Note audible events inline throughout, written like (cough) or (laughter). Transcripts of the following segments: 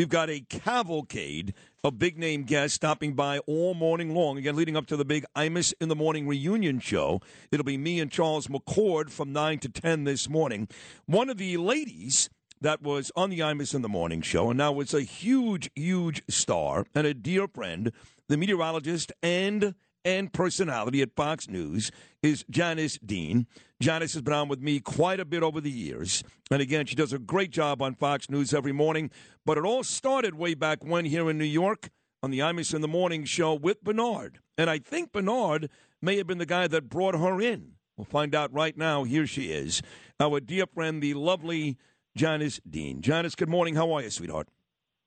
We've got a cavalcade of big name guests stopping by all morning long. Again, leading up to the big Imus in the Morning reunion show. It'll be me and Charles McCord from 9 to 10 this morning. One of the ladies that was on the Imus in the Morning show and now is a huge, huge star and a dear friend, the meteorologist and and personality at Fox News is Janice Dean. Janice has been on with me quite a bit over the years. And again, she does a great job on Fox News every morning. But it all started way back when here in New York on the Imus in the Morning show with Bernard. And I think Bernard may have been the guy that brought her in. We'll find out right now. Here she is, our dear friend, the lovely Janice Dean. Janice, good morning. How are you, sweetheart?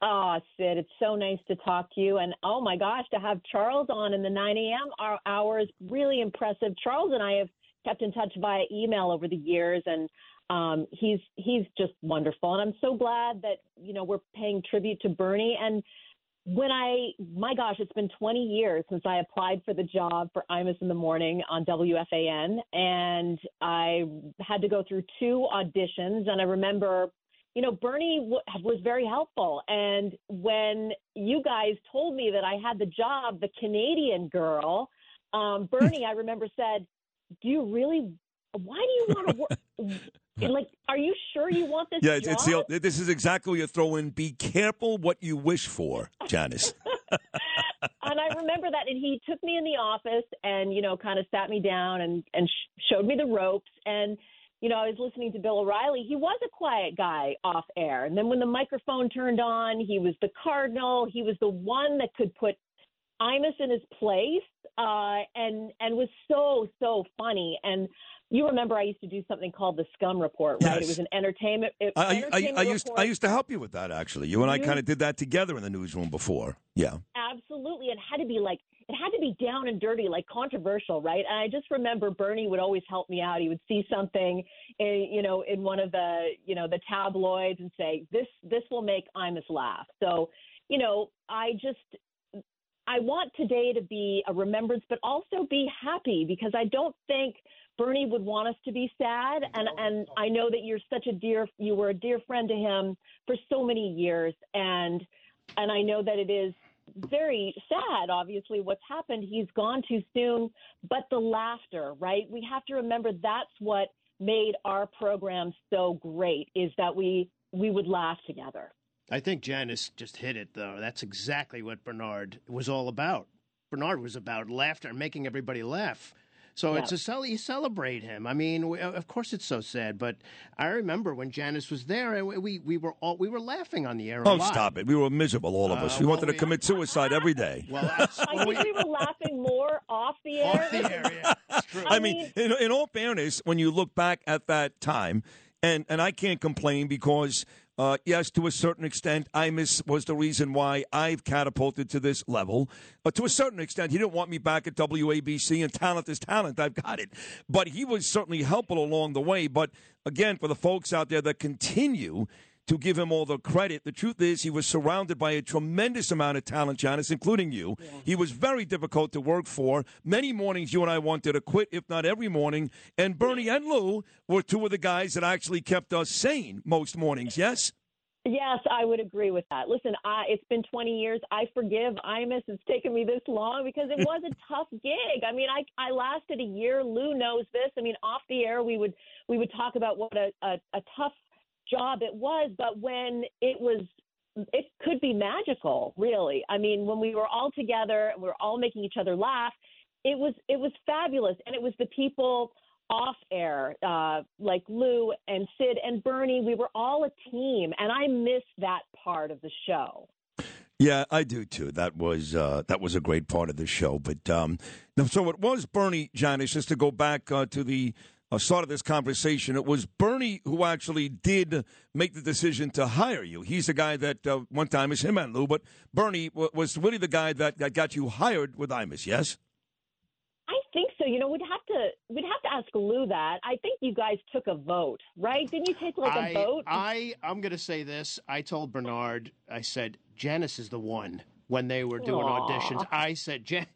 Oh, Sid, it's so nice to talk to you. And oh my gosh, to have Charles on in the 9 a.m. hour is really impressive. Charles and I have kept in touch via email over the years, and um, he's he's just wonderful. And I'm so glad that you know we're paying tribute to Bernie. And when I, my gosh, it's been 20 years since I applied for the job for Imus in the Morning on WFAN, and I had to go through two auditions. And I remember you know, Bernie w- was very helpful. And when you guys told me that I had the job, the Canadian girl, um, (laughs) Bernie, I remember said, "Do you really? Why do you want to work?" like, are you sure you want this? Yeah, job? it's the, this is exactly what you throw in. Be careful what you wish for, Janice. (laughs) (laughs) and I remember that, and he took me in the office and you know, kind of sat me down and and sh- showed me the ropes and you know, I was listening to Bill O'Reilly. He was a quiet guy off air. And then when the microphone turned on, he was the cardinal. He was the one that could put Imus in his place uh, and and was so, so funny. And you remember I used to do something called the Scum Report, right? Yes. It was an entertainment. It, I, I, entertainment I used. I used to help you with that actually. You and I kind of did that together in the newsroom before. Yeah. Absolutely. It had to be like, it had to be down and dirty, like controversial, right? And I just remember Bernie would always help me out. He would see something, in, you know, in one of the, you know, the tabloids and say, this, this will make Imus laugh. So, you know, I just, I want today to be a remembrance, but also be happy because I don't think Bernie would want us to be sad. And and I know that you're such a dear, you were a dear friend to him for so many years, and and I know that it is very sad, obviously, what's happened. He's gone too soon, but the laughter, right? We have to remember that's what made our program so great is that we we would laugh together. I think Janice just hit it, though. That's exactly what Bernard was all about. Bernard was about laughter and making everybody laugh. So Yeah. it's a cel- you celebrate him. I mean, we, of course it's so sad, but I remember when Janice was there, and we we were all we were laughing on the air. a Oh, lot. stop it. We were miserable, all of us. Uh, we well, wanted to we- commit suicide every day. (laughs) Well, that's, I think we were laughing more off the air. off the air. Yeah, (laughs) it's true. I mean, in, in all fairness, when you look back at that time, and, and I can't complain because, uh, yes, to a certain extent, Imus was the reason why I've catapulted to this level. Uh, to a certain extent, he didn't want me back at WABC, and talent is talent. I've got it. But he was certainly helpful along the way. But again, for the folks out there that continue to give him all the credit. The truth is, he was surrounded by a tremendous amount of talent, Janice, including you. He was very difficult to work for. Many mornings you and I wanted to quit, if not every morning. And Bernie and Lou were two of the guys that actually kept us sane most mornings, yes? Yes, I would agree with that. Listen, I, it's been 20 years. I forgive Imus. It's taken me this long because it was a (laughs) tough gig. I mean, I I lasted a year. Lou knows this. I mean, off the air, we would we would talk about what a, a, a tough job it was, but when it was it could be magical, really. I mean, when we were all together and we were all making each other laugh, it was it was fabulous, and it was the people off air, uh, like Lou and Sid and Bernie. We were all a team, and I miss that part of the show. Yeah, I do too. That was uh, that was a great part of the show. But um, so it was Bernie Janice. Just to go back uh, to the uh, start of this conversation, it was Bernie who actually did make the decision to hire you. He's the guy that uh, one time is him and Lou, but Bernie w- was really the guy that, that got you hired with Imus. Yes. I think so. You know, we'd have to we'd have to ask Lou that. I think you guys took a vote, right? Didn't you take like a I, vote? I I'm going to say this. I told Bernard. I said Janice is the one when they were doing Aw. auditions. I said Jan,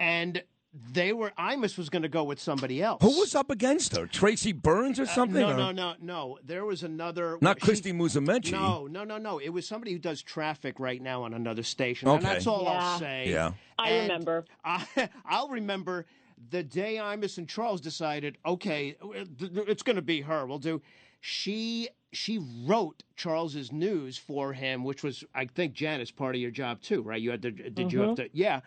and they were Imus was going to go with somebody else. Who was up against her? Tracy Burns or something? Uh, no, or? no, no, no. There was another. Not she- Christy Musumeci. No, no, no, no. It was somebody who does traffic right now on another station. Okay. And that's all I'll Yeah. say. Yeah. I And remember. I, (laughs) I'll remember the day Imus and Charles decided, okay, it's going to be her. We'll do. She she wrote Charles's news for him, which was I think Janice part of your job too, right? You had to did you have to yeah.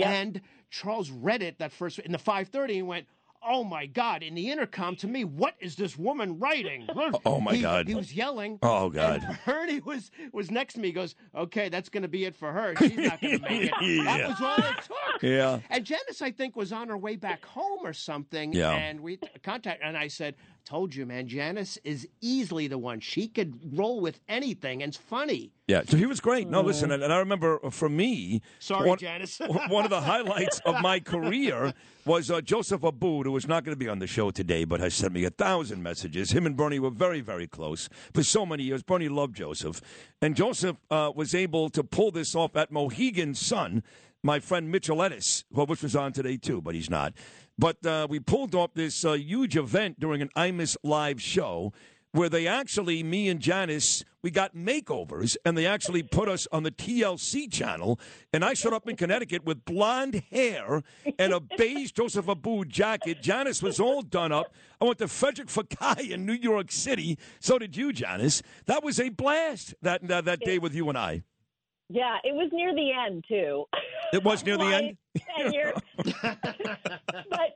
Yeah. And Charles read it that first in the five thirty and went. Oh my God! In the intercom, to me, what is this woman writing? (laughs) Oh, my He- God. He was yelling. Oh, God. And (laughs) Bernie was was next to me. He Goes, okay, that's going to be it for her. She's not going to make it. (laughs) Yeah. That was all it took. Yeah. And Janice, I think, was on her way back home or something. Yeah. And we contact, and I said, "Told you, man. Janice is easily the one. She could roll with anything, and it's funny." Yeah, so he was great. No, listen, and, and I remember for me, Sorry, one, Janice. (laughs) one of the highlights of my career was uh, Joseph Abboud, who was not going to be on the show today, but has sent me a thousand messages. Him and Bernie were very, very close for so many years. Bernie loved Joseph, and Joseph uh, was able to pull this off at Mohegan Sun, my friend Mitchell Ettis, who- which was on today too, but he's not. But uh, we pulled off this uh, huge event during an IMUS live show where they actually, me and Janice, we got makeovers, and they actually put us on the TLC channel. And I showed up in Connecticut with blonde hair and a beige Joseph Abboud jacket. Janice was all done up. I went to Frederic Fekkai in New York City. So did you, Janice. That was a blast that that, that day with you and I. Yeah, it was near the end too. (laughs) It was near the end. (laughs) (laughs) but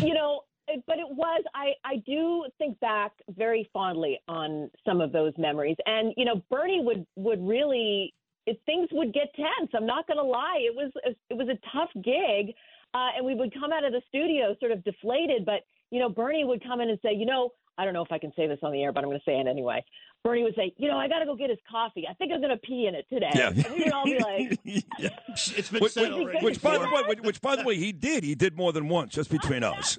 you know, but it was. I I do think back very fondly on some of those memories, and you know, Bernie would would really. It, things would get tense. I'm not going to lie. It was it was a tough gig, uh, and we would come out of the studio sort of deflated. But you know, Bernie would come in and say, you know, I don't know if I can say this on the air, but I'm going to say it anyway. Bernie would say, you know, I got to go get his coffee. I think I'm going to pee in it today. Yeah. And we would all be like, (laughs) Yeah. It's been Which, said which- already. which, by the way, which, which, by the way, he did. He did more than once, just between (laughs) us.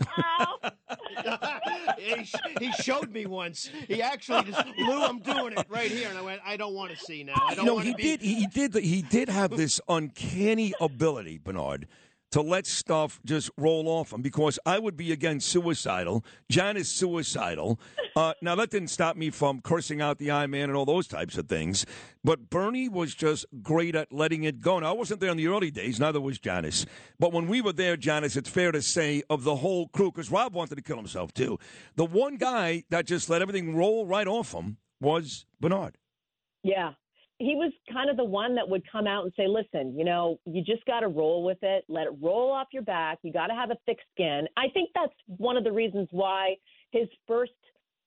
he, he showed me once. He actually just, Lou, I'm doing it right here, and I went, I don't want to see now. I don't no, want he to be. did. He did. He did have this uncanny ability, Bernard, to let stuff just roll off him. Because I would be again suicidal. John is suicidal. Uh, now that didn't stop me from cursing out the I-Man and all those types of things. But Bernie was just great at letting it go. Now I wasn't there in the early days. Neither was Janice. But when we were there, Janice, it's fair to say of the whole crew, because Rob wanted to kill himself too. The one guy that just let everything roll right off him was Bernard. Yeah. He was kind of the one that would come out and say, listen, you know, you just got to roll with it. Let it roll off your back. You got to have a thick skin. I think that's one of the reasons why his first,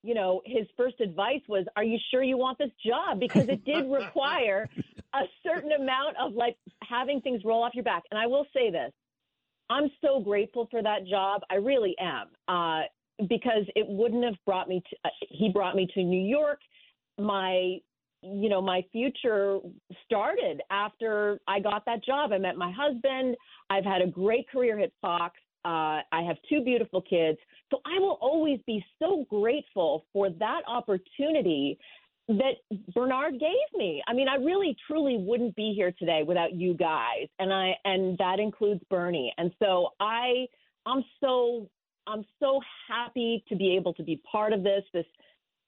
you know, his first advice was, are you sure you want this job? Because it did (laughs) require a certain amount of like having things roll off your back. And I will say this I'm so grateful for that job. I really am. Uh, because it wouldn't have brought me to, uh, he brought me to New York. My you know, my future started after I got that job. I met my husband. I've had a great career at Fox. Uh, I have two beautiful kids. So I will always be so grateful for that opportunity that Bernard gave me. I mean, I really truly wouldn't be here today without you guys. And I and that includes Bernie. And so I I'm so I'm so happy to be able to be part of this this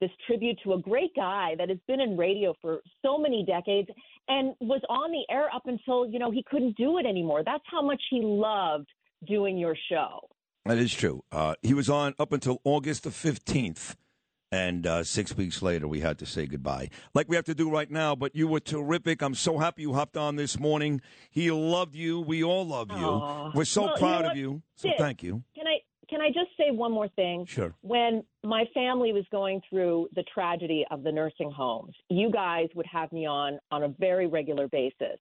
this tribute to a great guy that has been in radio for so many decades and was on the air up until, you know, he couldn't do it anymore. That's how much he loved doing your show. That is true. Uh, he was on up until August the 15th. And uh, six weeks later, we had to say goodbye, like we have to do right now. But you were terrific. I'm so happy you hopped on this morning. He loved you. We all love you. Aw. We're so Well, you proud know of you. So thank you. Can I can I just say one more thing? Sure. When my family was going through the tragedy of the nursing homes, you guys would have me on on a very regular basis,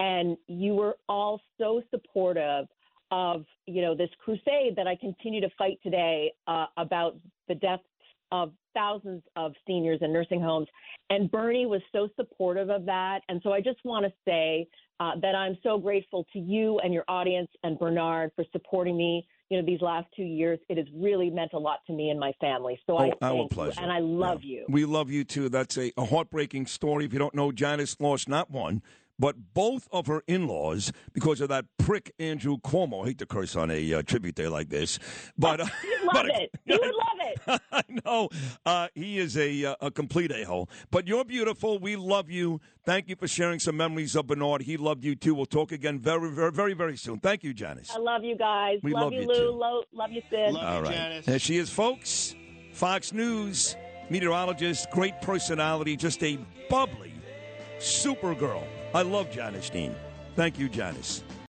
and you were all so supportive of you know this crusade that I continue to fight today uh, about the deaths of thousands of seniors in nursing homes. And Bernie was so supportive of that. And so I just want to say uh, that I'm so grateful to you and your audience and Bernard for supporting me. You know, these last two years, it has really meant a lot to me and my family. So oh, I Oh, our pleasure. and I love Yeah. you. We love you too. That's a, a heartbreaking story. If you don't know, Janice lost not one, but both of her in laws, because of that prick Andrew Cuomo, I hate to curse on a uh, tribute day like this, but. (laughs) Uh, You'd (laughs) love but, it. You would love it. (laughs) I know. Uh, he is a, uh, a complete a hole. But you're beautiful. We love you. Thank you for sharing some memories of Bernard. He loved you too. We'll talk again very, very, very, very soon. Thank you, Janice. I love you guys. We love, love you, you, Lou. too. Lo- love you, Sid. Love All you, right. Janice. There she is, folks. Fox News, meteorologist, great personality, just a bubbly, super girl. I love Janice Dean. Thank you, Janice.